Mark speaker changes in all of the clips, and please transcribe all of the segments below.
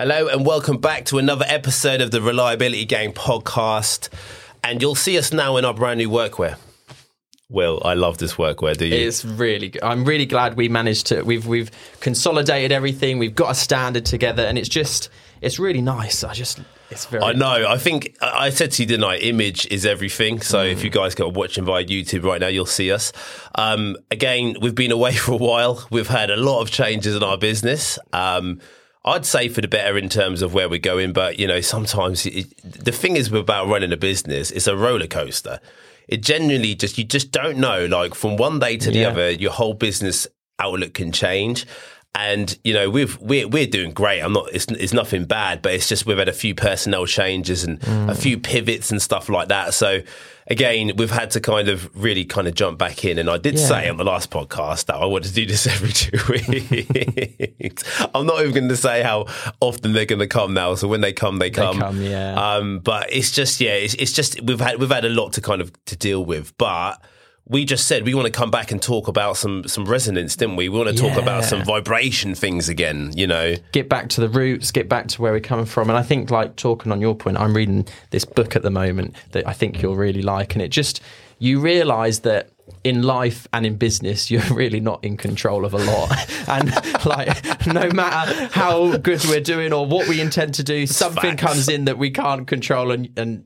Speaker 1: Hello and welcome back to another episode of the Reliability Gang podcast. And you'll see us now in our brand new workwear. Will, I love this workwear, do you?
Speaker 2: It's really good. I'm really glad we managed to we've we've consolidated everything. We've got a standard together and it's just it's really nice. I just it's very
Speaker 1: I know. I think I I said to you, didn't I? Image is everything. So if you guys go watching via YouTube right now, you'll see us. Um, again, we've been away for a while. We've had a lot of changes in our business. Um, I'd say for the better in terms of where we're going, but you know, sometimes it, the thing is about running a business, it's a roller coaster. It genuinely just you just don't know. Like from one day to the
Speaker 2: Yeah.
Speaker 1: other, your whole business outlook can change. And you know we've we're we're doing great. I'm not. It's, it's nothing bad, but it's just we've had a few personnel changes and a few pivots and stuff like that. So again, we've had to kind of really kind of jump back in. And I did
Speaker 2: Yeah.
Speaker 1: say on the last podcast that I want to do this every two weeks. I'm not even going to say how often they're going to come now. So when they come, they come.
Speaker 2: come, yeah.
Speaker 1: Um, but it's just yeah, it's, it's just we've had we've had a lot to kind of to deal with, but. We just said we want to come back and talk about some some resonance, didn't we? We want to talk about some vibration things again, you know.
Speaker 2: get back to the roots, get back to where we're coming from. And I think, like talking on your point, I'm reading this book at the moment that I think you'll really like, and it just you realise that in life and in business, you're really not in control of a lot. and like, no matter how good we're doing or what we intend to do, something
Speaker 1: facts.
Speaker 2: comes in that we can't control, and and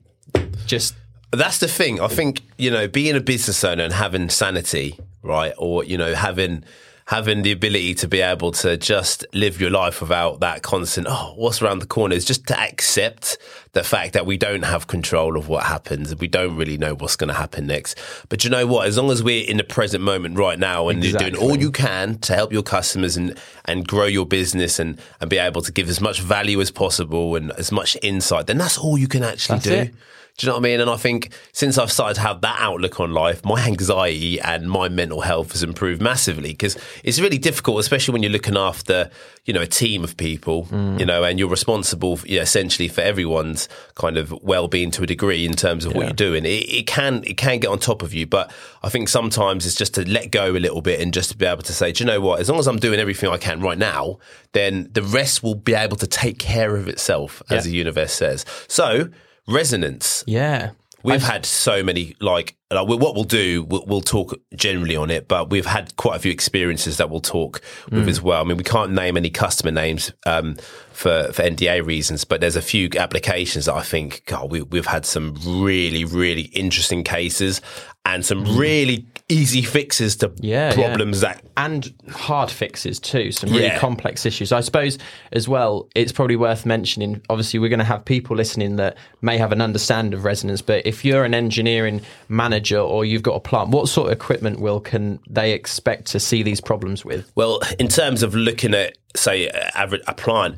Speaker 2: just
Speaker 1: That's the thing. I think you know, being a business owner and having sanity, right, or you know, having having the ability to be able to just live your life without that constant, oh, what's around the corner, is just to accept the fact that we don't have control of what happens and we don't really know what's going to happen next. But you know what? As long as we're in the present moment right now and you're doing all you can to help your customers and and grow your business and and be able to give as much value as possible and as much insight, then that's all you can actually
Speaker 2: That's
Speaker 1: do.
Speaker 2: it.
Speaker 1: Do you know what I mean? And I think since I've started to have that outlook on life, my anxiety and my mental health has improved massively because it's really difficult, especially when you're looking after, you know, a team of people,
Speaker 2: Mm.
Speaker 1: you know, and you're responsible for, yeah, essentially for everyone's kind of well-being to a degree in terms of what you're doing. It, it can it can get on top of you, but I think sometimes it's just to let go a little bit and just to be able to say, do you know what? As long as I'm doing everything I can right now, then the rest will be able to take care of itself, as
Speaker 2: Yeah.
Speaker 1: the universe says. So resonance.
Speaker 2: yeah.
Speaker 1: We've had so many like, like what we'll do. We'll, we'll talk generally on it, but we've had quite a few experiences that we'll talk with as well. I mean, we can't name any customer names um, for for NDA reasons, but there's a few applications that I think God, we, we've had some really really interesting cases and some mm. really easy fixes to
Speaker 2: Yeah, yeah.
Speaker 1: problems that
Speaker 2: and hard fixes too. Some really
Speaker 1: Yeah.
Speaker 2: complex issues. I suppose as well. It's probably worth mentioning. Obviously, we're going to have people listening that may have an understanding of resonance. But if you're an engineering manager or you've got a plant, what sort of equipment will can they expect to see these problems with?
Speaker 1: Well, in terms of looking at, say, a plant,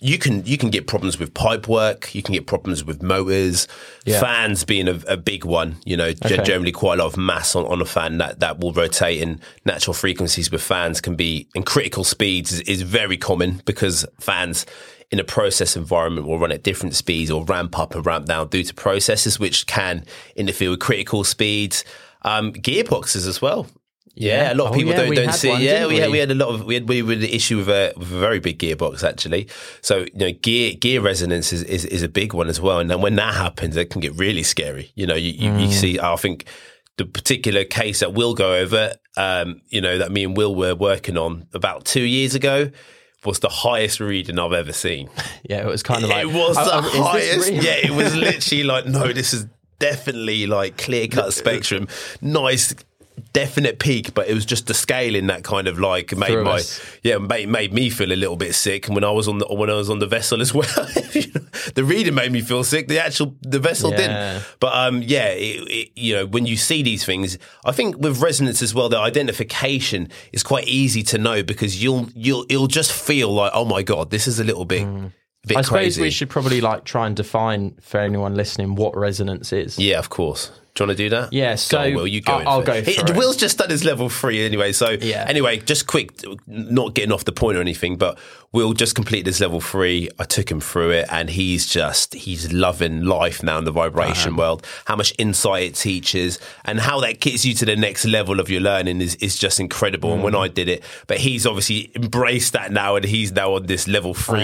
Speaker 1: you can you can get problems with pipe work. You can get problems with motors,
Speaker 2: Yeah.
Speaker 1: fans being a, a big one. You know,
Speaker 2: Okay.
Speaker 1: generally quite a lot of mass on, on a fan that, that will rotate in natural frequencies with fans can be in critical speeds is, is very common because fans in a process environment will run at different speeds or ramp up and ramp down due to processes which can interfere with critical speeds. Um, gearboxes as well. Yeah, a lot of
Speaker 2: Oh,
Speaker 1: people
Speaker 2: yeah,
Speaker 1: don't don't see.
Speaker 2: one,
Speaker 1: yeah, we had,
Speaker 2: we?
Speaker 1: had a lot of we had we had an issue with a with a very big gearbox actually. So you know, gear gear resonance is, is, is a big one as well. And then when that happens, it can get really scary. You know, you, you,
Speaker 2: Mm.
Speaker 1: you see. I think the particular case that we'll go over, um, you know, that me and Will were working on about two years ago. Was the highest reading I've ever seen.
Speaker 2: Yeah, it was kind of like
Speaker 1: it was
Speaker 2: oh,
Speaker 1: the highest. Yeah, it was literally like, no, this is definitely like clear cut spectrum. Nice, definite peak, but it was just the scaling that kind of like made
Speaker 2: Threw
Speaker 1: my
Speaker 2: us.
Speaker 1: yeah made, made me feel a little bit sick. And when I was on the when I was on the vessel as well, the reading made me feel sick. The actual the vessel
Speaker 2: Yeah.
Speaker 1: didn't. But um, yeah, it, it, you know, when you see these things, I think with resonance as well, the identification is quite easy to know because you'll you'll you'll just feel like, oh my god, this is a little bit. Bit
Speaker 2: Mm. I suppose
Speaker 1: crazy.
Speaker 2: we should probably like try and define for anyone listening what resonance is.
Speaker 1: Yeah, of course. Do you want to do that?
Speaker 2: Yeah,
Speaker 1: Go
Speaker 2: so
Speaker 1: on, Will, you go
Speaker 2: I'll- I'll go
Speaker 1: He-
Speaker 2: it.
Speaker 1: Will's just done his level three anyway. So
Speaker 2: Yeah.
Speaker 1: anyway, just quick, not getting off the point or anything, but Will just completed his level three. I took him through it, and he's just he's loving life now in the vibration world. How much insight it teaches, and how that gets you to the next level of your learning is is just incredible. And when
Speaker 2: Mm.
Speaker 1: I did it, but he's obviously embraced that now, and he's now on this level three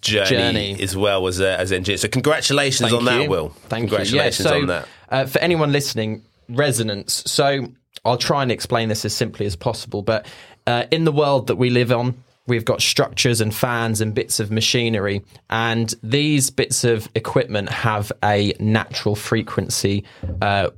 Speaker 1: journey,
Speaker 2: Journey.
Speaker 1: as well as a, as engineer. So congratulations on that. Will.
Speaker 2: Thank
Speaker 1: congratulations
Speaker 2: you. Yeah, so,
Speaker 1: on that.
Speaker 2: Uh, for anyone listening, resonance. So I'll try and explain this as simply as possible. But uh, in the world that we live on, we've got structures and fans and bits of machinery, and these bits of equipment have a natural frequency uh,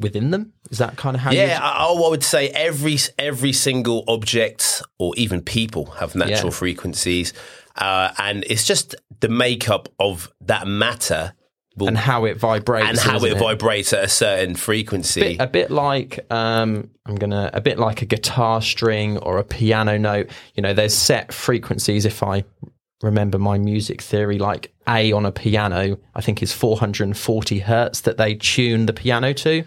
Speaker 2: within them. Is that kind of how?
Speaker 1: Yeah, I, I would say every every single object or even people have natural
Speaker 2: Yeah.
Speaker 1: frequencies, uh, and it's just the makeup of that matter will,
Speaker 2: and how it vibrates
Speaker 1: and how
Speaker 2: isn't
Speaker 1: it, vibrates at a certain frequency.
Speaker 2: a bit like um, I'm gonna a bit like a guitar string or a piano note. You know, there's set frequencies. If I remember my music theory, like A on a piano, I think is 440 hertz that they tune the piano to.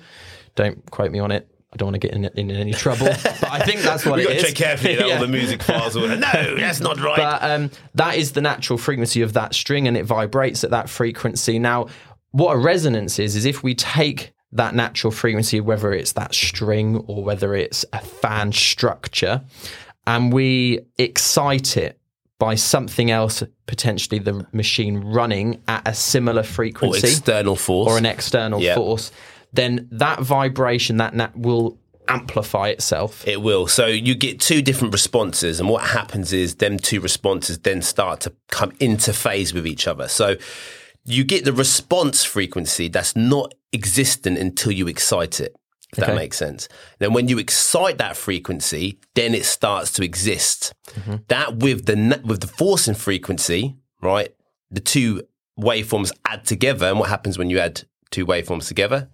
Speaker 2: Don't quote me on it. I don't want to get in, in any trouble, but I think that's what
Speaker 1: we
Speaker 2: it
Speaker 1: got to
Speaker 2: is.
Speaker 1: check carefully that
Speaker 2: Yeah.
Speaker 1: all the music files. Are, no, that's not right.
Speaker 2: But um, that is the natural frequency of that string and it vibrates at that frequency. Now, what a resonance is, is if we take that natural frequency, whether it's that string or whether it's a fan structure, and we excite it by something else, potentially the machine running at a similar
Speaker 1: or
Speaker 2: frequency
Speaker 1: external force.
Speaker 2: or an external
Speaker 1: Yeah.
Speaker 2: force, then that vibration, that nat- will amplify itself.
Speaker 1: It will. So you get two different responses, and what happens is them two responses then start to come into phase with each other. So you get the response frequency that's not existent until you excite it. If that makes sense. Then when you excite that frequency, then it starts to exist. Mm-hmm. That with the with the forcing frequency, right? The two waveforms add together, and what happens when you add two waveforms together?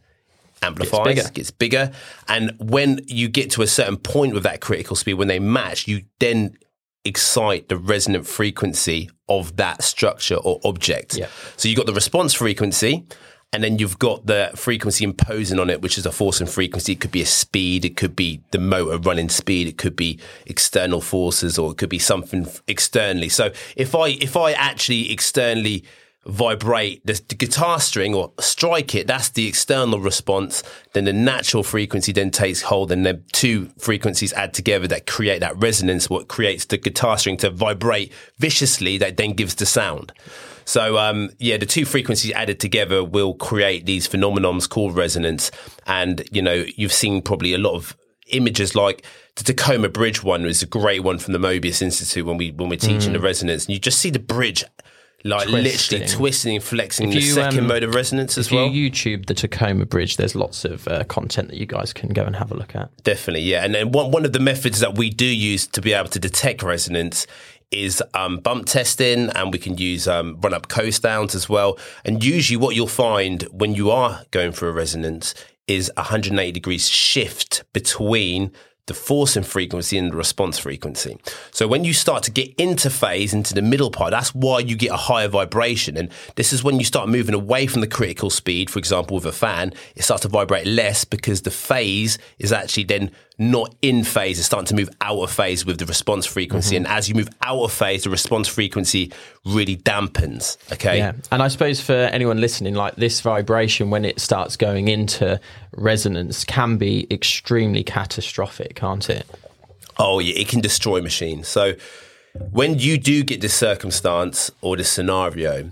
Speaker 1: Amplifies,
Speaker 2: bigger.
Speaker 1: gets bigger. And when you get to a certain point with that critical speed, when they match, you then excite the resonant frequency of that structure or object.
Speaker 2: Yeah.
Speaker 1: So you've got the response frequency. And then you've got the frequency imposing on it, which is a force and frequency. It could be a speed, it could be the motor running speed, it could be external forces, or it could be something externally. So if I if I actually externally vibrate the, guitar string or strike it, that's the external response. Then the natural frequency then takes hold, and the two frequencies add together that create that resonance, what creates the guitar string to vibrate viciously, that then gives the sound. So um, yeah, the two frequencies added together will create these phenomenons called resonance. And you know, you've seen probably a lot of images like the Tacoma Bridge one was a great one from the Mobius Institute when we when we're teaching the resonance, and you just see the bridge like literally
Speaker 2: Twisting.
Speaker 1: twisting and flexing
Speaker 2: If
Speaker 1: the
Speaker 2: you,
Speaker 1: second
Speaker 2: um,
Speaker 1: mode of resonance as
Speaker 2: If
Speaker 1: well.
Speaker 2: you YouTube the Tacoma Bridge, there's lots of uh, content that you guys can go and have a look at.
Speaker 1: Definitely, yeah. And then one, one of the methods that we do use to be able to detect resonance is um, bump testing, and we can use um, run up coast downs as well. And usually, what you'll find when you are going for a resonance is a 180 degrees shift between the force and frequency and the response frequency. So when you start to get into phase, into the middle part, that's why you get a higher vibration. And this is when you start moving away from the critical speed, for example, with a fan, it starts to vibrate less because the phase is actually then not in phase. It's starting to move out of phase with the response frequency.
Speaker 2: Mm-hmm.
Speaker 1: And as you move out of phase, the response frequency really dampens. Okay.
Speaker 2: Yeah, and I suppose for anyone listening, like this vibration when it starts going into resonance can be extremely catastrophic, can't it?
Speaker 1: Oh yeah, it can destroy machines. So when you do get this circumstance or this scenario,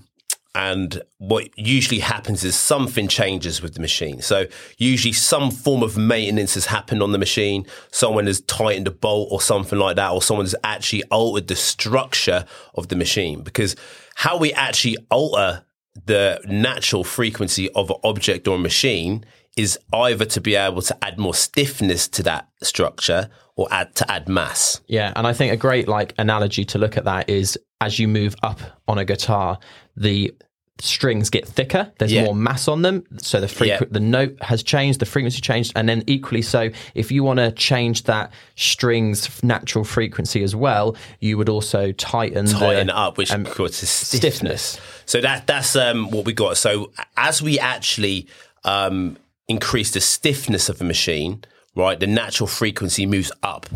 Speaker 1: and what usually happens is something changes with the machine. So usually some form of maintenance has happened on the machine. Someone has tightened a bolt or something like that, or someone's actually altered the structure of the machine. Because how we actually alter the natural frequency of an object or a machine is either to be able to add more stiffness to that structure or add to add mass.
Speaker 2: Yeah, and I think a great like analogy to look at that is as you move up on a guitar, the strings get thicker. There's
Speaker 1: Yeah.
Speaker 2: more mass on them, so the frequ-
Speaker 1: Yeah.
Speaker 2: the note has changed, the frequency changed, and then equally so, if you want to change that string's natural frequency as well, you would also tighten
Speaker 1: tighten
Speaker 2: the,
Speaker 1: up, which
Speaker 2: um,
Speaker 1: causes stiffness.
Speaker 2: stiffness.
Speaker 1: So that that's um, what we got. So as we actually um, increase the stiffness of the machine, right, the natural frequency moves up.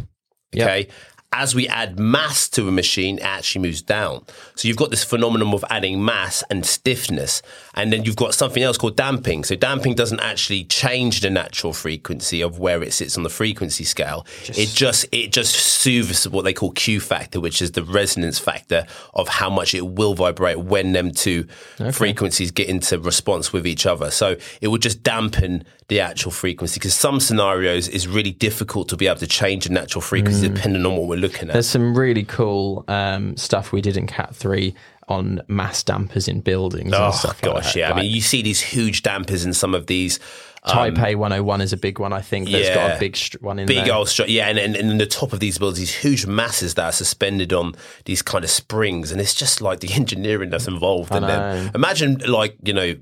Speaker 1: Okay. As we add mass to a machine, it actually moves down. So you've got this phenomenon of adding mass and stiffness. And then you've got something else called damping. So damping doesn't actually change the natural frequency of where it sits on the frequency scale. it just it just soothes what they call Q factor, which is the resonance factor of how much it will vibrate when them two frequencies get into response with each other. So it will just dampen the actual frequency because some scenarios is really difficult to be able to change the natural frequency depending on what we're looking at.
Speaker 2: There's some really cool um, stuff we did in Cat 3 on mass dampers in buildings
Speaker 1: Oh
Speaker 2: and stuff like
Speaker 1: gosh,
Speaker 2: that.
Speaker 1: yeah. I mean, you see these huge dampers in some of these
Speaker 2: Taipei 101 is a big one, I think. That's got a big str- one in
Speaker 1: big
Speaker 2: there.
Speaker 1: old stru- yeah, and, and, the top of these buildings, these huge masses that are suspended on these kind of springs, and it's just like the engineering that's involved in
Speaker 2: know.
Speaker 1: them. Imagine like you know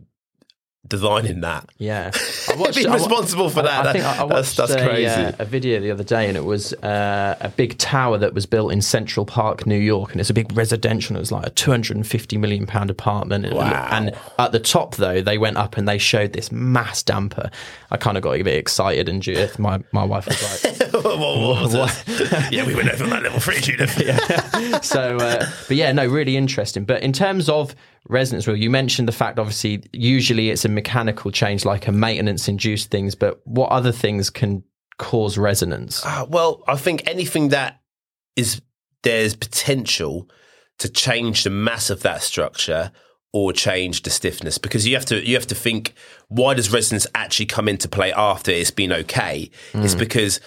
Speaker 1: designing that.
Speaker 2: Yeah, I
Speaker 1: Being
Speaker 2: I
Speaker 1: responsible for that,
Speaker 2: I, I think I, I
Speaker 1: that's-
Speaker 2: watched
Speaker 1: that's
Speaker 2: a,
Speaker 1: crazy.
Speaker 2: uh, a video the other day, and it was uh, a big tower that was built in Central Park, New York, and it's a big residential. It was like a two hundred and fifty million pound apartment. And,
Speaker 1: Wow.
Speaker 2: and at the top, though, they went up and they showed this mass damper. I kind of got a bit excited, and Judith, my my wife, was like.
Speaker 1: what, what was yeah, we went over that level three, Judith.
Speaker 2: so, uh, but yeah, no, really interesting. But in terms of resonance wheel, you mentioned the fact, obviously, usually it's a mechanical change, like a maintenance induced things. But what other things can cause resonance?
Speaker 1: Uh, well, I think anything that is there's potential to change the mass of that structure or change the stiffness because you have to you have to think why does resonance actually come into play after it's been okay? It's because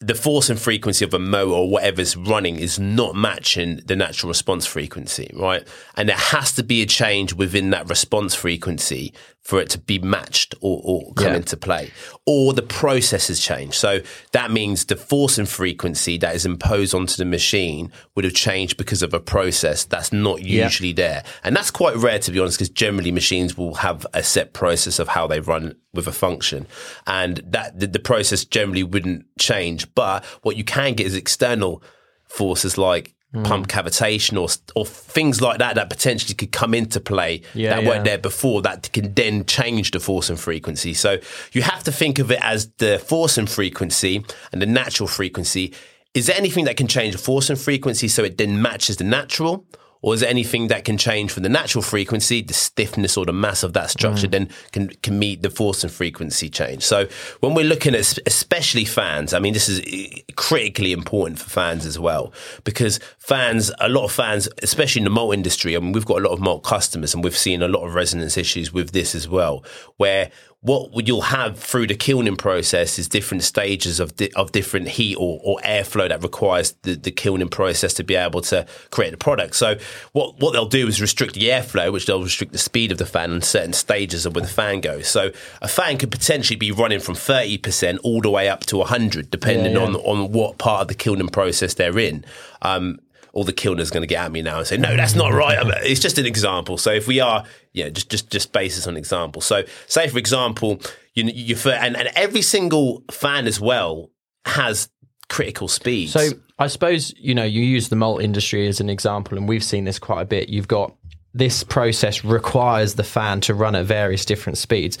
Speaker 1: the force and frequency of a motor or whatever's running is not matching the natural response frequency, right? And there has to be a change within that response frequency for it to be matched or, or come
Speaker 2: Yeah.
Speaker 1: into play. Or the process has changed. So that means the force and frequency that is imposed onto the machine would have changed because of a process that's not
Speaker 2: Yeah.
Speaker 1: usually there. And that's quite rare to be honest, because generally machines will have a set process of how they run with a function. And that the, the process generally wouldn't change. But what you can get is external forces like
Speaker 2: Hmm.
Speaker 1: pump cavitation or or things like that that potentially could come into play
Speaker 2: Yeah,
Speaker 1: that
Speaker 2: yeah.
Speaker 1: weren't there before that can then change the force and frequency. So you have to think of it as the force and frequency and the natural frequency. Is there anything that can change the force and frequency so it then matches the natural? Or is there anything that can change from the natural frequency, the stiffness or the mass of that structure, then can, can meet the force and frequency change? So when we're looking at especially fans, I mean, this is eh, critically important for fans as well, because fans, a lot of fans, especially in the malt industry, I mean, we've got a lot of malt customers and we've seen a lot of resonance issues with this as well, where what you'll have through the kilning process is different stages of di- of different heat or, or airflow that requires the, the kilning process to be able to create the product. So what what they'll do is restrict the airflow, which they'll restrict the speed of the fan on certain stages of where the fan goes. So a fan could potentially be running from thirty percent all the way up to hundred, depending
Speaker 2: Yeah, yeah.
Speaker 1: on on what part of the kilning process they're in. Um, all the kilner's going to get at me now and say, no, that's not right. It's just an example. So if we are, yeah, just just just base this on example. So say for example, you you and and every single fan as well has critical speeds.
Speaker 2: So I suppose you know you use the malt industry as an example, and we've seen this quite a bit. You've got this process requires the fan to run at various different speeds.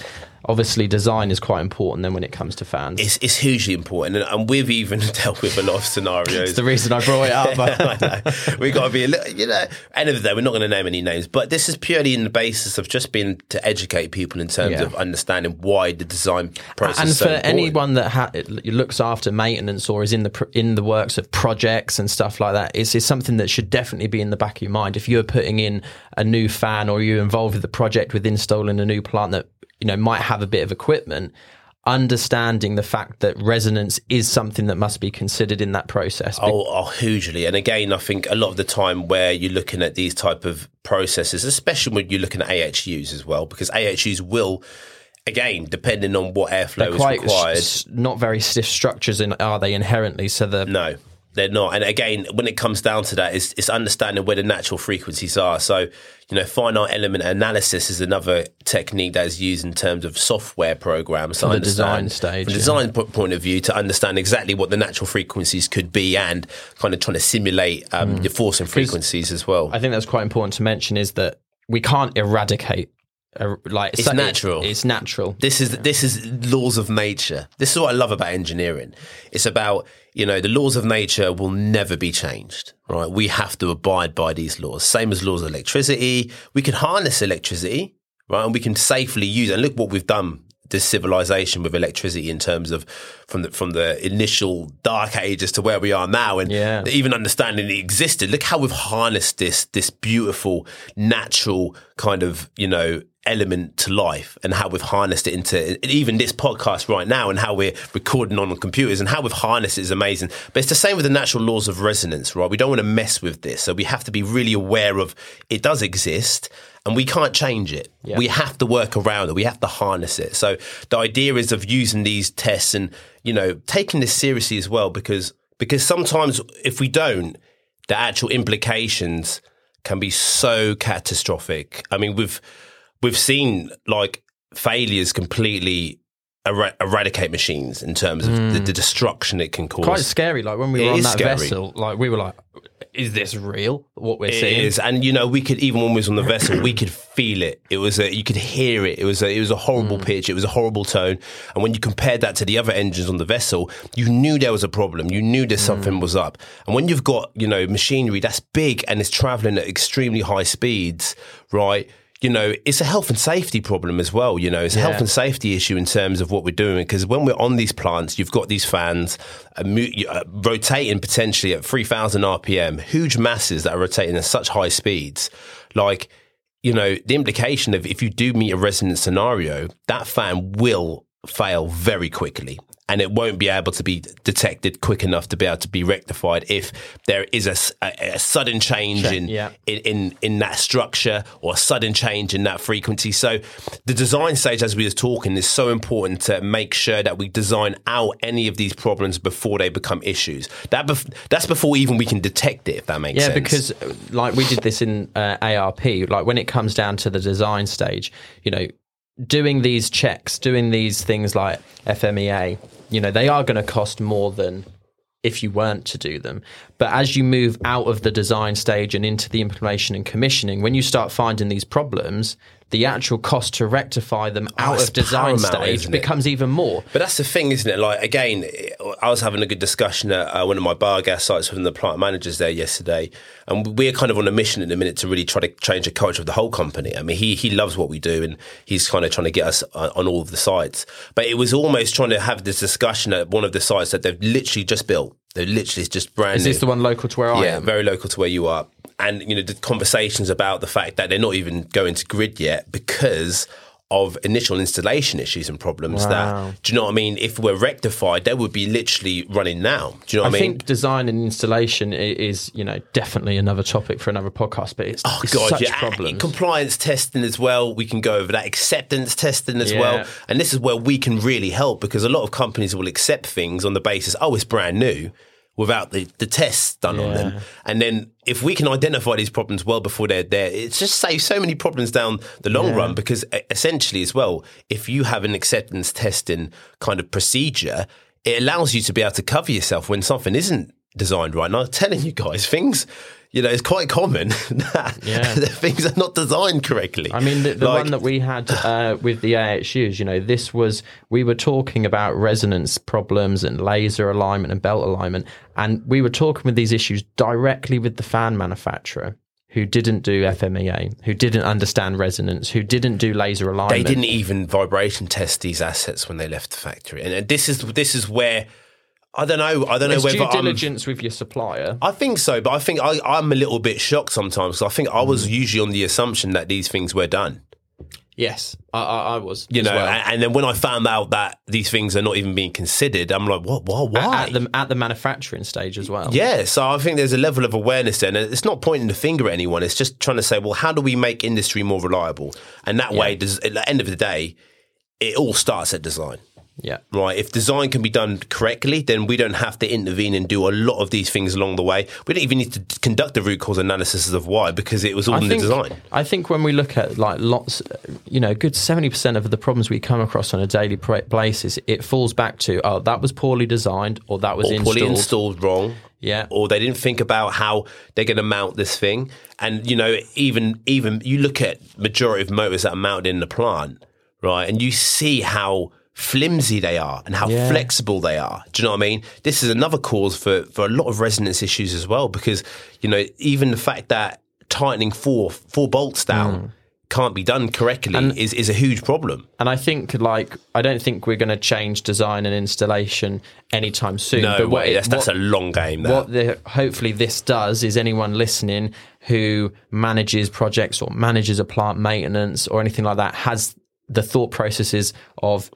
Speaker 2: Obviously, design is quite important then when it comes to fans.
Speaker 1: it's, it's hugely important, and, and we've even dealt with a lot of scenarios.
Speaker 2: It's the reason I brought it up.
Speaker 1: I know. We got to be a little, you know. End of the day, we're not going to name any names, but this is purely in the basis of just being to educate people in terms
Speaker 2: Yeah.
Speaker 1: of understanding why the design process.
Speaker 2: and
Speaker 1: is
Speaker 2: for
Speaker 1: important.
Speaker 2: anyone that ha- looks after maintenance or is in the pr- in the works of projects and stuff like that, it's, it's something that should definitely be in the back of your mind. If you're putting in a new fan or you're involved with the project with installing a new plant that you know might have a bit of equipment, understanding the fact that resonance is something that must be considered in that process.
Speaker 1: Oh, oh, hugely. And again, I think a lot of the time where you're looking at these type of processes, especially when you're looking at AHUs as well, because AHUs will, again, depending on what airflow is required.
Speaker 2: s- not very stiff structures, in, are they inherently? So the
Speaker 1: No, they're not. And again, when it comes down to that, it's, it's understanding where the natural frequencies are. So, you know, finite element analysis is another technique that is used in terms of software programs. To
Speaker 2: the design stage,
Speaker 1: From
Speaker 2: yeah.
Speaker 1: a design po- point of view, to understand exactly what the natural frequencies could be and kind of trying to simulate um, your force and frequencies as well.
Speaker 2: I think that's quite important to mention is that we can't eradicate uh, like
Speaker 1: It's
Speaker 2: so-
Speaker 1: natural.
Speaker 2: It's natural.
Speaker 1: This is this is laws of nature. This is what I love about engineering. It's about you know the laws of nature will never be changed. Right? We have to abide by these laws. Same as laws of electricity. We can harness electricity, right? And we can safely use. it. And look what we've done. This civilization with electricity in terms of from the from the initial dark ages to where we are now, and
Speaker 2: Yeah.
Speaker 1: even understanding it existed. Look how we've harnessed this this beautiful natural kind of you know element to life and how we've harnessed it into even this podcast right now and how we're recording on computers and how we've harnessed it is amazing. But it's the same with the natural laws of resonance, right? We don't want to mess with this. So we have to be really aware of it does exist and we can't change it.
Speaker 2: Yeah.
Speaker 1: We have to work around it. We have to harness it. So the idea is of using these tests and, you know, taking this seriously as well because because sometimes if we don't, the actual implications can be so catastrophic. I mean, we've we've seen like failures completely era- eradicate machines in terms of the, the hmm. destruction it can cause.
Speaker 2: Quite scary. Like when we
Speaker 1: It
Speaker 2: were on that
Speaker 1: scary.
Speaker 2: vessel, like we were like, "Is this real? What we're
Speaker 1: It
Speaker 2: seeing?"
Speaker 1: is, and you know, we could even when we was on the vessel, we could feel it. It was a, you could hear it. It was a, it was a horrible hmm. pitch. It was a horrible tone. And when you compared that to the other engines on the vessel, you knew there was a problem. You knew that hmm. something was up. And when you've got you know machinery that's big and it's traveling at extremely high speeds, right? You know, it's a health and safety problem as well. You know, it's a health and safety issue in terms of what we're doing because when we're on these plants, you've got these fans uh, uh, rotating potentially at 3,000 RPM, huge masses that are rotating at such high speeds. Like, you know, the implication of if you do meet a resonance scenario, that fan will fail very quickly. And it won't be able to be detected quick enough to be able to be rectified if there is a sudden change in,
Speaker 2: yeah.
Speaker 1: in, in in that structure or a sudden change in that frequency. So the design stage, as we were talking, is so important to make sure that we design out any of these problems before they become issues. That bef- that's before even we can detect it. If that makes
Speaker 2: Yeah,
Speaker 1: sense.
Speaker 2: Yeah, because uh, like we did this in uh, ARP, like when it comes down to the design stage, you know, doing these checks, doing these things like FMEA, you know, they are going to cost more than if you weren't to do them. But as you move out of the design stage and into the implementation and commissioning, when you start finding these problems, the actual cost to rectify them out
Speaker 1: it's
Speaker 2: of design stage becomes even more.
Speaker 1: But that's the thing, isn't it? Like again, I was having a good discussion at uh, one of my biogas sites with the plant managers there yesterday, and we're kind of on a mission at the minute to really try to change the culture of the whole company. I mean, he he loves what we do, and he's kind of trying to get us on on all of the sites. But it was almost trying to have this discussion at one of the sites that they've literally just built. They're literally just brand
Speaker 2: Is
Speaker 1: new.
Speaker 2: this the one local to where I
Speaker 1: Yeah,
Speaker 2: am?
Speaker 1: very local to where you are. And, you know, the conversations about the fact that they're not even going to grid yet because of initial installation issues and problems
Speaker 2: Wow.
Speaker 1: that, do you know what I mean? If we're rectified, they would be literally running now. Do you know what I, mean?
Speaker 2: I think design and installation is, you know, definitely another topic for another podcast. But it's,
Speaker 1: Oh
Speaker 2: it's
Speaker 1: God,
Speaker 2: such
Speaker 1: yeah,
Speaker 2: problems.
Speaker 1: compliance testing as well. We can go over that acceptance testing as
Speaker 2: Yeah.
Speaker 1: well, and this is where we can really help because a lot of companies will accept things on the basis, oh, it's brand new, without the, the tests done on them. And then if we can identify these problems well before they're there, it just saves so many problems down the long
Speaker 2: Yeah.
Speaker 1: run. Because essentially, as well, if you have an acceptance testing kind of procedure, it allows you to be able to cover yourself when something isn't designed right. And I'm telling you guys, things. You know, it's quite common that,
Speaker 2: Yeah.
Speaker 1: things are not designed correctly.
Speaker 2: I mean, the, the
Speaker 1: Like-
Speaker 2: one that we had uh, with the AHUs, you know, this was, we were talking about resonance problems and laser alignment and belt alignment. And we were talking with these issues directly with the fan manufacturer who didn't do FMEA, who didn't understand resonance, who didn't do laser alignment.
Speaker 1: they didn't even vibration test these assets when they left the factory, and this is this is where I don't know. I don't know whether
Speaker 2: due
Speaker 1: I'm,
Speaker 2: diligence with your supplier.
Speaker 1: I think so, but I think I, I'm a little bit shocked sometimes. 'cause I think I was hmm. usually on the assumption that these things were done.
Speaker 2: Yes, I, I, I was.
Speaker 1: You
Speaker 2: as
Speaker 1: know,
Speaker 2: well.
Speaker 1: and, and then when I found out that these things are not even being considered, I'm like, what? What? Why?
Speaker 2: at the at the manufacturing stage as well.
Speaker 1: Yeah, so I think there's a level of awareness there. And it's not pointing the finger at anyone. It's just trying to say, well, how do we make industry more reliable? And that way, does, at the end of the day, it all starts at design.
Speaker 2: Yeah.
Speaker 1: Right. If design can be done correctly, then we don't have to intervene and do a lot of these things along the way. We don't even need to conduct the root cause analysis of why because it was all in
Speaker 2: think,
Speaker 1: the design.
Speaker 2: I think when we look at like lots, you know, a good seventy percent of the problems we come across on a daily basis, it falls back to oh that was poorly designed or that was
Speaker 1: Or
Speaker 2: installed.
Speaker 1: poorly installed wrong.
Speaker 2: Yeah.
Speaker 1: or they didn't think about how they're going to mount this thing. And you know, even even you look at majority of motors that are mounted in the plant, right, and you see how flimsy they are and how
Speaker 2: Yeah.
Speaker 1: flexible they are. Do you know what I mean? This is another cause for for a lot of resonance issues as well because you know even the fact that tightening four four bolts down hmm. can't be done correctly is is a huge problem.
Speaker 2: And I think, like, I don't think we're going to change design and installation anytime soon.
Speaker 1: No
Speaker 2: but what
Speaker 1: way.
Speaker 2: it-
Speaker 1: That's, that's
Speaker 2: what-
Speaker 1: a long game. That.
Speaker 2: what the, hopefully this does is anyone listening who manages projects or manages a plant maintenance or anything like that has the thought processes of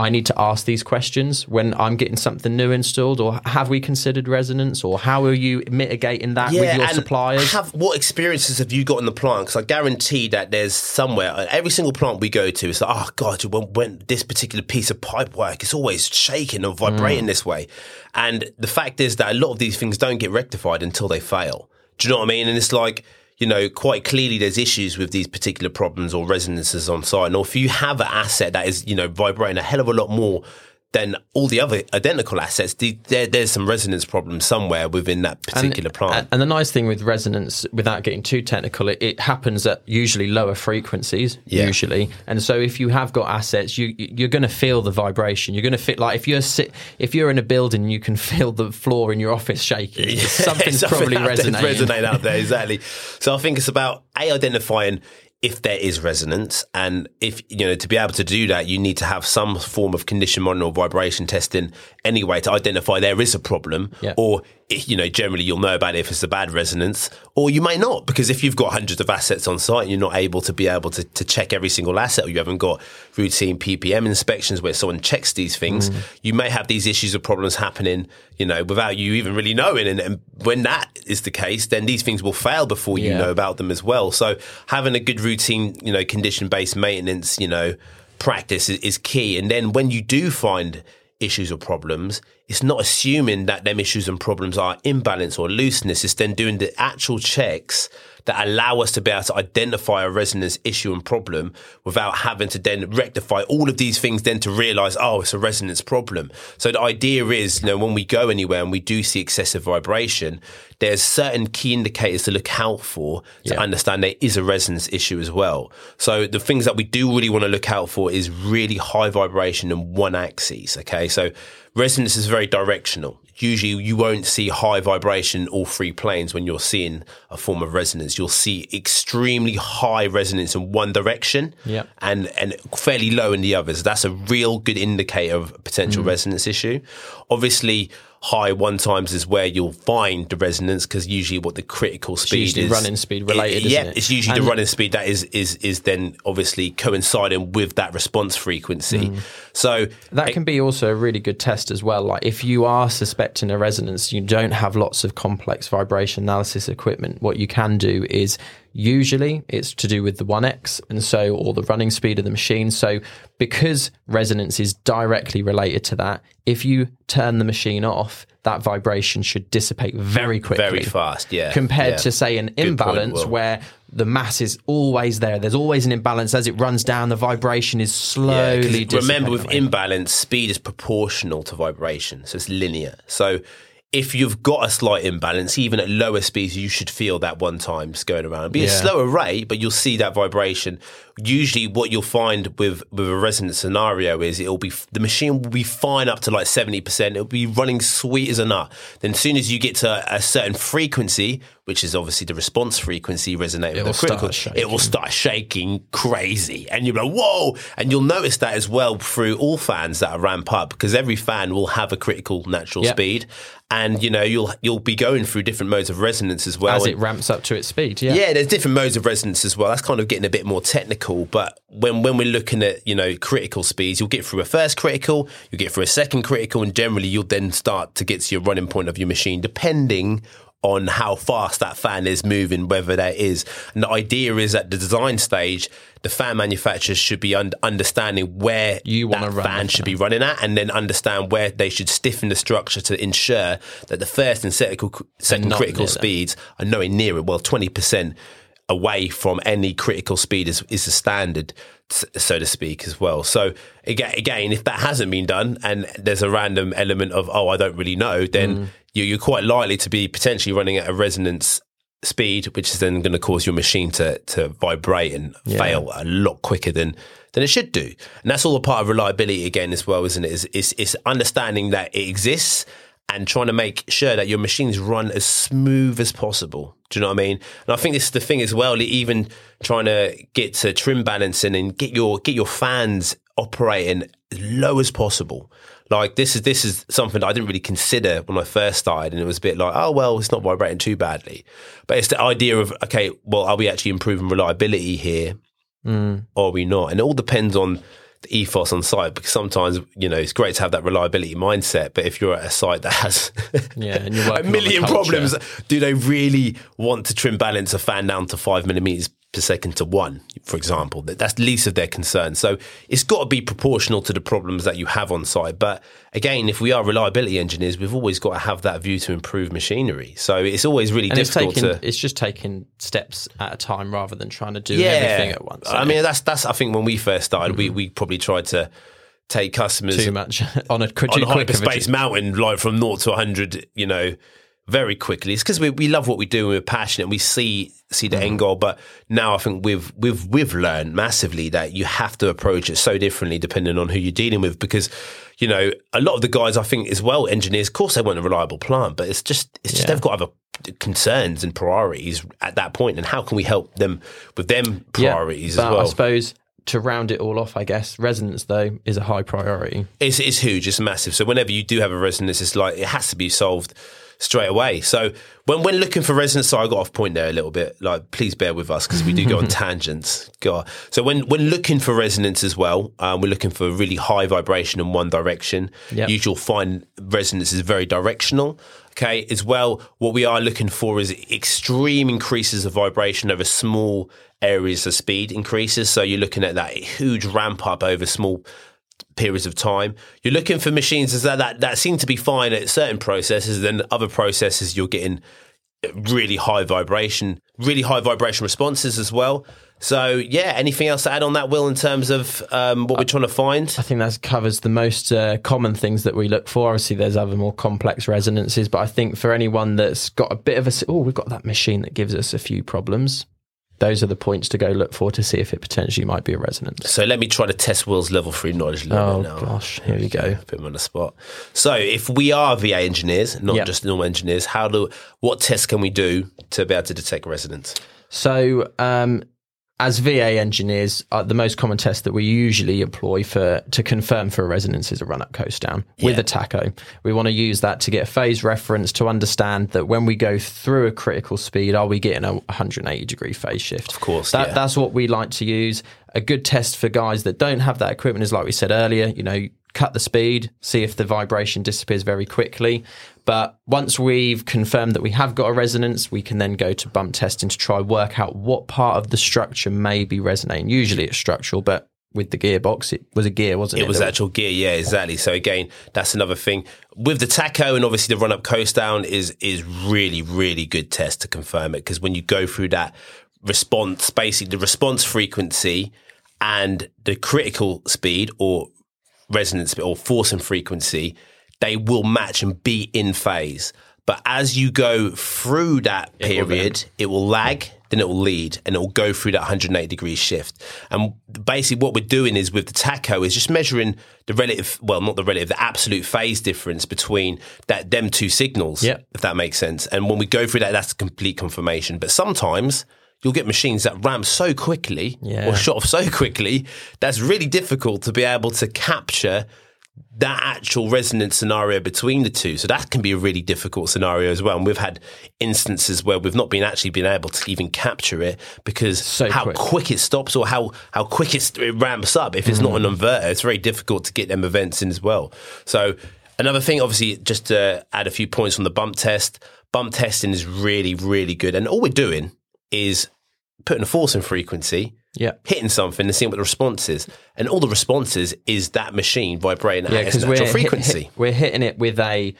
Speaker 2: I need to ask these questions when I'm getting something new installed, or have we considered resonance, or how are you mitigating that with your
Speaker 1: and
Speaker 2: suppliers?
Speaker 1: Have, what experiences have you got in the plant? Because I guarantee that there's somewhere, uh, every single plant we go to, it's like, oh God, when, when this particular piece of pipe work, it's always shaking or vibrating
Speaker 2: Mm.
Speaker 1: this way. And the fact is that a lot of these things don't get rectified until they fail. Do you know what I mean? And it's like, you know, quite clearly there's issues with these particular problems or resonances on site. And if you have an asset that is, you know, vibrating a hell of a lot more than all the other identical assets, the, there, there's some resonance problem somewhere within that particular plant.
Speaker 2: And the nice thing with resonance, without getting too technical, it, it happens at usually lower frequencies.
Speaker 1: Yeah.
Speaker 2: Usually, and so if you have got assets, you you're going to feel the vibration. You're going to feel like if you're sit, if you're in a building, you can feel the floor in your office shaking. Something's
Speaker 1: Something
Speaker 2: probably resonating.
Speaker 1: resonate out there exactly. So I think it's about a identifying if there is resonance, and if you know to be able to do that, you need to have some form of condition monitoring or vibration testing anyway to identify there is a problem,
Speaker 2: Yeah.
Speaker 1: or you know generally you'll know about it if it's a bad resonance, or you might not because if you've got hundreds of assets on site, and you're not able to be able to, to check every single asset, or you haven't got routine PPM inspections where someone checks these things, mm. you may have these issues or problems happening, you know, without you even really knowing. And, and when that is the case, then these things will fail before you
Speaker 2: Yeah.
Speaker 1: know about them as well. So having a good routine, you know, condition based maintenance, you know, practice is, is key. And then when you do find issues or problems, it's not assuming that them issues and problems are imbalance or looseness. It's then doing the actual checks that allow us to be able to identify a resonance issue and problem without having to then rectify all of these things then to realize, oh, it's a resonance problem. So the idea is, you know, when we go anywhere and we do see excessive vibration, there's certain key indicators to look out for to
Speaker 2: Yeah.
Speaker 1: understand there is a resonance issue as well. So the things that we do really want to look out for is really high vibration in one axis. Okay. So resonance is very directional. Usually you won't see high vibration all three planes when you're seeing a form of resonance. You'll see extremely high resonance in one direction
Speaker 2: Yeah.
Speaker 1: and, and fairly low in the others. That's a real good indicator of potential
Speaker 2: Mm.
Speaker 1: resonance issue. Obviously, high one times is where you'll find the resonance because usually what the critical speed
Speaker 2: usually
Speaker 1: is
Speaker 2: running speed related,
Speaker 1: yeah,
Speaker 2: isn't it?
Speaker 1: it's usually
Speaker 2: And-
Speaker 1: the running speed that is is is then obviously coinciding with that response frequency.
Speaker 2: Mm.
Speaker 1: So
Speaker 2: That can be also a really good test as well. Like if you are suspecting a resonance, you don't have lots of complex vibration analysis equipment. What you can do is usually it's to do with the 1x and so or the running speed of the machine. So because resonance is directly related to that, if you turn the machine off, that vibration should dissipate very quickly.
Speaker 1: very fast, yeah.
Speaker 2: Compared
Speaker 1: yeah.
Speaker 2: to say an
Speaker 1: point,
Speaker 2: imbalance
Speaker 1: Will.
Speaker 2: where the mass is always there. There's always an imbalance as it runs down. The vibration is
Speaker 1: Yeah,
Speaker 2: slowly.
Speaker 1: remember with imbalance, speed is proportional to vibration, so it's linear. So if you've got a slight imbalance, even at lower speeds, you should feel that one times going around. It'll be a slower rate, but you'll see that vibration. Usually, what you'll find with with a resonance scenario is it'll be the machine will be fine up to like seventy percent. It'll be running sweet as a nut. Then, as soon as you get to a certain frequency, which is obviously the response frequency resonating
Speaker 2: It
Speaker 1: with the critical, it will start shaking crazy, and you'll be like, "Whoa!" And you'll notice that as well through all fans that are ramp up because every fan will have a critical natural
Speaker 2: Yep.
Speaker 1: speed, and you know you'll you'll be going through different modes of resonance as well.
Speaker 2: as
Speaker 1: And-
Speaker 2: it ramps up to its speed. Yeah.
Speaker 1: yeah, there's different modes of resonance as well. That's kind of getting a bit more technical. But when when we're looking at you know critical speeds, you'll get through a first critical, you'll get through a second critical, and generally you'll then start to get to your running point of your machine, depending on how fast that fan is moving, whether that is. And the idea is at the design stage, the fan manufacturers should be un- understanding where
Speaker 2: You
Speaker 1: that fan
Speaker 2: the
Speaker 1: should be running at, and then understand where they should stiffen the structure to ensure that the first and second, second critical speeds are nowhere near it. Well, twenty percent away from any critical speed is, is the standard, so to speak, as well. So again, again, if that hasn't been done and there's a random element of oh, I don't really know, then mm. you, you're quite likely to be potentially running at a resonance speed, which is then going to cause your machine to to vibrate and
Speaker 2: Yeah.
Speaker 1: fail a lot quicker than than it should do. And that's all a part of reliability again as well, isn't it? Is is is understanding that it exists and trying to make sure that your machines run as smooth as possible. Do you know what I mean? And I think this is the thing as well, even trying to get to trim balancing and get your get your fans operating as low as possible. Like this is this is something that I didn't really consider when I first started, and it was a bit like, oh well, it's not vibrating too badly. But it's the idea of okay, well, are we actually improving reliability here, mm. or are we not? And it all depends on the ethos on site because sometimes you know it's great to have that reliability mindset, but if you're at a site that has
Speaker 2: Yeah, and
Speaker 1: a
Speaker 2: working on the
Speaker 1: million problems, do they really want to trim balance a fan down to five millimeters per second to one, for example? That- That's least of their concern. So it's got to be proportional to the problems that you have on site. But again, if we are reliability engineers, we've always got to have that view to improve machinery. So it's always really
Speaker 2: And it's
Speaker 1: difficult
Speaker 2: taking
Speaker 1: to.
Speaker 2: it's just taking steps at a time rather than trying to do everything at once.
Speaker 1: I mean, that's that's. I think when we first started, we mm-hmm. we probably tried to take customers
Speaker 2: too much on a
Speaker 1: on
Speaker 2: a
Speaker 1: hyperspace mountain, like from naught to hundred, you know, very quickly. It's because we, we love what we do and we're passionate. And we see see the
Speaker 2: Mm-hmm.
Speaker 1: end goal, but now I think we've we've we've learned massively that you have to approach it so differently depending on who you're dealing with. Because you know, a lot of the guys I think as well, engineers, of course, they want a reliable plant, but it's just it's just
Speaker 2: Yeah.
Speaker 1: they've got other concerns and priorities at that point, and how can we help them with them
Speaker 2: Yeah,
Speaker 1: priorities
Speaker 2: but
Speaker 1: as well?
Speaker 2: I suppose to round it all off, I guess resonance though is a high priority.
Speaker 1: It's, it's huge. It's massive. So whenever you do have a resonance, it's like it has to be solved straight away. So when when looking for resonance, so I got off point there a little bit. Like, please bear with us because we do go on tangents. God. So when when looking for resonance as well, um, we're looking for a really high vibration in one direction.
Speaker 2: Yep.
Speaker 1: Usually, you'll find resonance is very directional. Okay, as well, what we are looking for is extreme increases of vibration over small areas of speed increases. So you're looking at that huge ramp up over small periods of time. You're looking for machines that, that that seem to be fine at certain processes, then other processes you're getting really high vibration, really high vibration responses as well. So yeah, anything else to add on that, Will, in terms of um, what we're trying to find?
Speaker 2: I think that covers the most uh, common things that we look for. Obviously, there's other more complex resonances, but I think for anyone that's got a bit of a oh, we've got that machine that gives us a few problems. Those are the points to go look for to see if it potentially might be a resonance.
Speaker 1: So let me try to test Will's level three knowledge a little
Speaker 2: Oh
Speaker 1: bit now.
Speaker 2: gosh, here we go.
Speaker 1: Put him on the spot. So, if we are VA engineers, not
Speaker 2: Yep.
Speaker 1: just normal engineers, how do what tests can we do to be able to detect resonance?
Speaker 2: So, um, as VA engineers, uh, the most common test that we usually employ for to confirm for a resonance is a run up coast down with
Speaker 1: Yeah.
Speaker 2: a tacho. We want to use that to get a phase reference to understand that when we go through a critical speed, are we getting a 180 degree phase shift? Of
Speaker 1: course,
Speaker 2: that,
Speaker 1: yeah.
Speaker 2: that's what we like to use. A good test for guys that don't have that equipment is like we said earlier. You know, cut the speed, see if the vibration disappears very quickly. But once we've confirmed that we have got a resonance, we can then go to bump testing to try work out what part of the structure may be resonating. Usually it's structural, but with the gearbox, it was a gear, wasn't it?
Speaker 1: It was actual gear, yeah, exactly. So again, that's another thing with the tacho and obviously the run up coast down is is really really good test to confirm it because when you go through that response, basically the response frequency and the critical speed or resonance or force and frequency, they will match and be in phase. But as you go through that
Speaker 2: will
Speaker 1: period, it will lag, then it will lead, and it will go through that 180 degree shift. And basically, what we're doing is with the tacho is just measuring the relative, well, not the relative, the absolute phase difference between that them two signals,
Speaker 2: Yep.
Speaker 1: if that makes sense. And when we go through that, that's complete confirmation. But sometimes you'll get machines that ramp so quickly
Speaker 2: Yeah.
Speaker 1: or shut off so quickly that's really difficult to be able to capture that actual resonance scenario between the two. So that can be a really difficult scenario as well. And we've had instances where we've not been actually been able to even capture it because
Speaker 2: So
Speaker 1: how
Speaker 2: quick.
Speaker 1: quick. it stops or how, how quick it, ramps up. If it's not an
Speaker 2: Mm.
Speaker 1: inverter, it's very difficult to get them events in as well. So another thing, obviously, just to add a few points on the bump test, bump testing is really, really good. And all we're doing is putting a force in frequency
Speaker 2: Yeah.
Speaker 1: hitting something and seeing what the response is. And all the responses is that machine vibrating
Speaker 2: Yeah,
Speaker 1: at its natural
Speaker 2: hit-
Speaker 1: frequency.
Speaker 2: hit- we're hitting it with a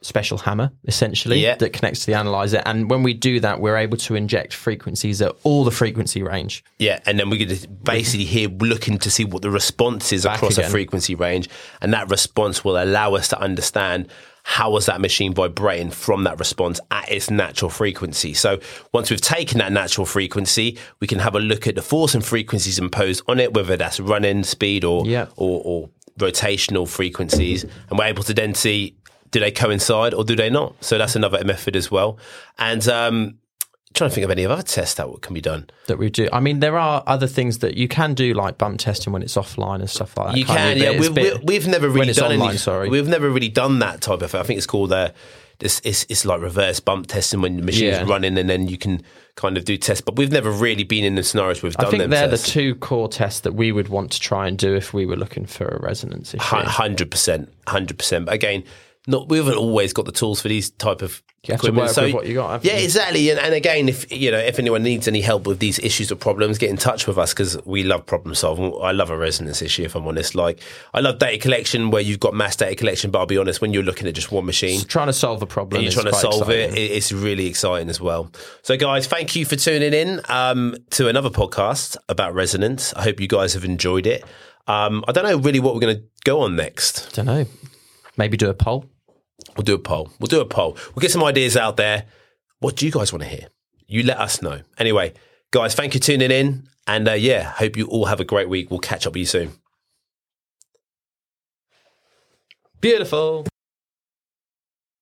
Speaker 2: special hammer, essentially,
Speaker 1: Yeah.
Speaker 2: that connects to the analyzer. And when we do that, we're able to inject frequencies at all the frequency range.
Speaker 1: Yeah, and then we're going to basically here looking to see what the response is
Speaker 2: Back
Speaker 1: across a frequency range, and that response will allow us to understand how was that machine vibrating from that response at its natural frequency. So once we've taken that natural frequency, we can have a look at the force and frequencies imposed on it, whether that's running speed or
Speaker 2: Yeah.
Speaker 1: or, or rotational frequencies, and we're able to then see do they coincide or do they not. So that's another method as well. And um, trying to think of any other tests that can be done.
Speaker 2: that we do. I mean, there are other things that you can do, like bump testing when it's offline and stuff like that.
Speaker 1: You can, yeah. We've,
Speaker 2: bit-
Speaker 1: we- we've never really
Speaker 2: it's
Speaker 1: done
Speaker 2: online.
Speaker 1: any.
Speaker 2: Sorry,
Speaker 1: we've never really done that type of. I think it's called uh, this. It's, it's like reverse bump testing when the machine's
Speaker 2: Yeah.
Speaker 1: running and then you can kind of do tests. But we've never really been in the scenarios we've done.
Speaker 2: I think
Speaker 1: them.
Speaker 2: they're
Speaker 1: tests.
Speaker 2: the two core tests that we would want to try and do if we were looking for a resonance.
Speaker 1: Hundred percent, hundred percent. But again, not we haven't always got the tools for these type of.
Speaker 2: You
Speaker 1: equipment.
Speaker 2: so, what you got,
Speaker 1: Yeah,
Speaker 2: you?
Speaker 1: exactly. And, and again, if you know, if anyone needs any help with these issues or problems, get in touch with us because we love problem solving. I love a resonance issue. If I'm honest, like I love data collection where you've got mass data collection. But I'll be honest, when you're looking at just one machine,
Speaker 2: Trying to solve a problem.
Speaker 1: you're trying to solve it, it, it's really exciting as well. So, guys, thank you for tuning in um, to another podcast about resonance. I hope you guys have enjoyed it. Um, I don't know really what we're going to go on next.
Speaker 2: Don't know. Maybe do a poll.
Speaker 1: We'll do a poll. We'll do a poll. We'll get some ideas out there. What do you guys want to hear? You let us know. Anyway, guys, thank you for tuning in. And uh, yeah, hope you all have a great week. We'll catch up with you soon.
Speaker 2: Beautiful.